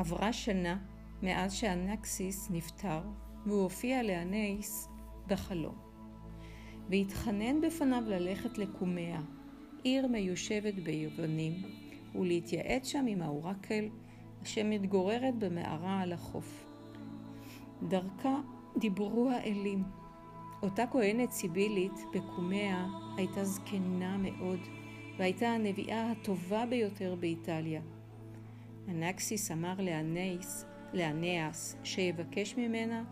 עברה שנה מאז שאנקסיס נפטר, והוא הופיע לאנאיס בחלום. והתחנן בפניו ללכת לקומיה, עיר מיושבת ביוונים, ולהתייעץ שם עם האורקל, אשר מתגוררת במערה על החוף. דרכה דיברו האלים. אותה כהנת סיבילית בקומיה הייתה זקנה מאוד, והייתה הנביאה הטובה ביותר באיטליה. אנקסיס אמר לאנאיס, לאנאס שיבקש ממנה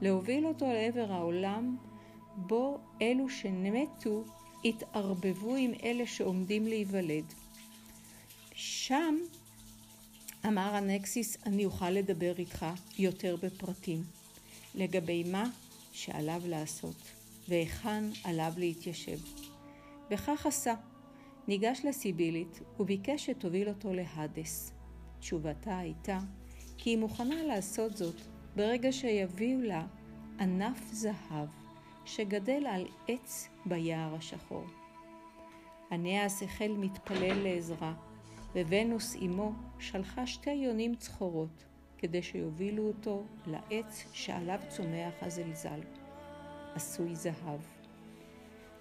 להוביל אותו לעבר העולם בו אלו שמתו יתערבבו עם אלה שעומדים להיוולד. שם, אמר אנקסיס, אני אוכל לדבר איתך יותר בפרטים, לגבי מה שעליו לעשות, והיכן עליו להתיישב. וכך עשה. ניגש לסיבילית וביקש שתוביל אותו להדס. תשובתה הייתה כי היא מוכנה לעשות זאת ברגע שיביאו לה ענף זהב שגדל על עץ ביער השחור. אנאס החל מתפלל לעזרה, וונוס אמו שלחה שתי יונים צחורות כדי שיובילו אותו לעץ שעליו צומח הזלזל, עשוי זהב.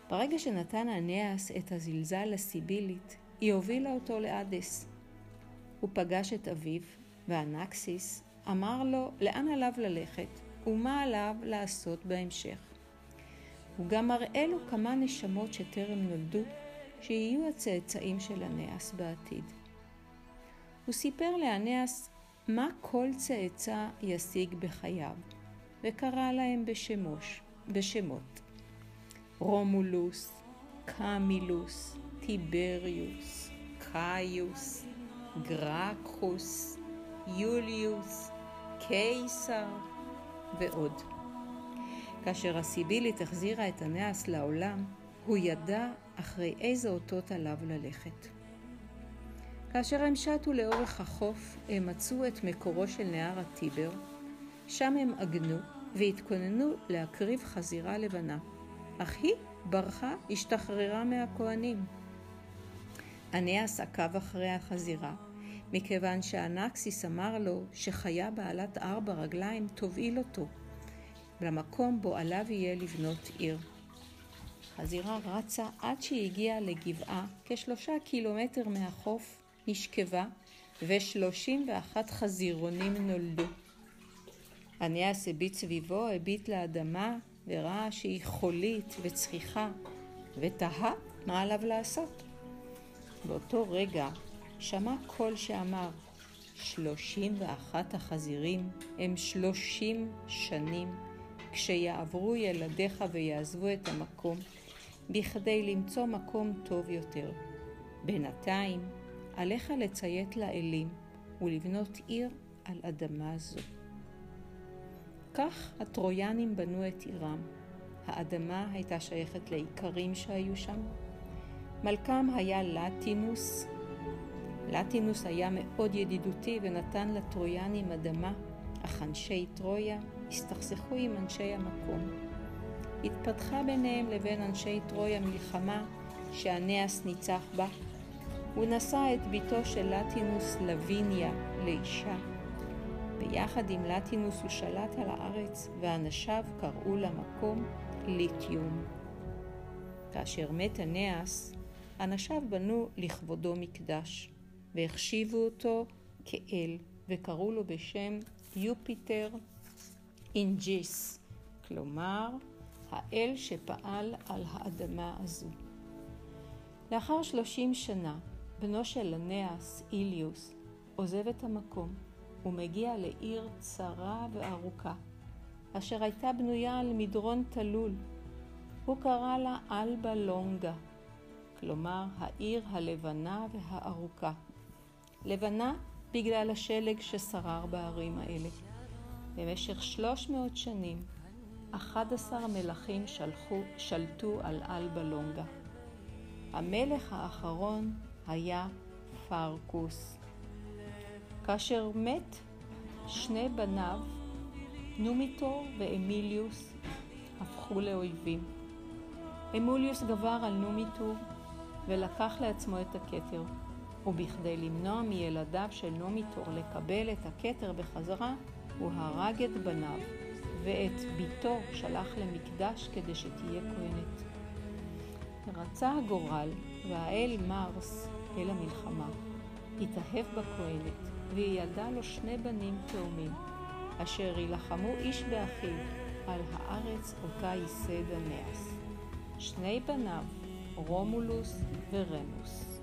ברגע שנתן אנאס את הזלזל לסיבילית, היא הובילה אותו לאדס. הוא פגש את אביו, ואנקסיס אמר לו לאן עליו ללכת ומה עליו לעשות בהמשך. הוא גם מראה לו כמה נשמות שטרם נולדו, שיהיו הצאצאים של אנאס בעתיד. הוא סיפר לאנאס מה כל צאצא ישיג בחייו, וקרא להם בשמוש, בשמות. רומולוס, קמילוס, טיבריוס, קאיוס, גרקחוס, יוליוס, קיסר ועוד. כאשר הסיבילית החזירה את הנאס לעולם, הוא ידע אחרי איזה אותות עליו ללכת. כאשר הם שטו לאורך החוף, הם מצאו את מקורו של נהר הטיבר, שם הם עגנו והתכוננו להקריב חזירה לבנה, אך היא ברחה, השתחררה מהכהנים. אנאס עקב אחרי החזירה, מכיוון שאנקסיס אמר לו שחיה בעלת ארבע רגליים תובעיל אותו, למקום בו עליו יהיה לבנות עיר. חזירה רצה עד שהיא הגיעה לגבעה כשלושה קילומטר מהחוף, נשכבה, ושלושים ואחת חזירונים נולדו. אניאס הביט סביבו, הביט לאדמה, וראה שהיא חולית וצחיחה, ותהה מה עליו לעשות. באותו רגע שמע קול שאמר, שלושים ואחת החזירים הם שלושים שנים כשיעברו ילדיך ויעזבו את המקום, בכדי למצוא מקום טוב יותר. בינתיים, עליך לציית לאלים ולבנות עיר על אדמה זו. כך הטרויאנים בנו את עירם. האדמה הייתה שייכת לאיכרים שהיו שם. מלכם היה לטינוס. לטינוס היה מאוד ידידותי ונתן לטרויאנים אדמה, אך אנשי טרויה הסתכסכו עם אנשי המקום. התפתחה ביניהם לבין אנשי טרויה מלחמה שאנאס ניצח בה. הוא נשא את בתו של לטינוס לויניה לאישה. ביחד עם לטינוס הוא שלט על הארץ, ואנשיו קראו למקום לטיום. כאשר מת אנאס, אנשיו בנו לכבודו מקדש, והחשיבו אותו כאל, וקראו לו בשם יופיטר אינג'יס, כלומר, האל שפעל על האדמה הזו. לאחר שלושים שנה, בנו של לנאס, איליוס, עוזב את המקום ומגיע לעיר צרה וארוכה, אשר הייתה בנויה על מדרון תלול. הוא קרא לה אלבה לונגה, כלומר העיר הלבנה והארוכה. לבנה בגלל השלג ששרר בערים האלה. במשך 300 שנים, 11 מלכים שלחו, שלטו על אלבה לונגה. המלך האחרון היה פרקוס. כאשר מת, שני בניו, נומיטור ואמיליוס, הפכו לאויבים. אמוליוס גבר על נומיטור ולקח לעצמו את הכתר. ובכדי למנוע מילדיו של נומיטור לקבל את הכתר בחזרה, הוא הרג את בניו, ואת ביתו שלח למקדש כדי שתהיה כהנת. רצה הגורל, והאל מרס, אל המלחמה, התאהב בכהנת, והיא ילדה לו שני בנים תאומים, אשר יילחמו איש באחיו על הארץ אותה ייסד הנאס. שני בניו, רומולוס ורמוס.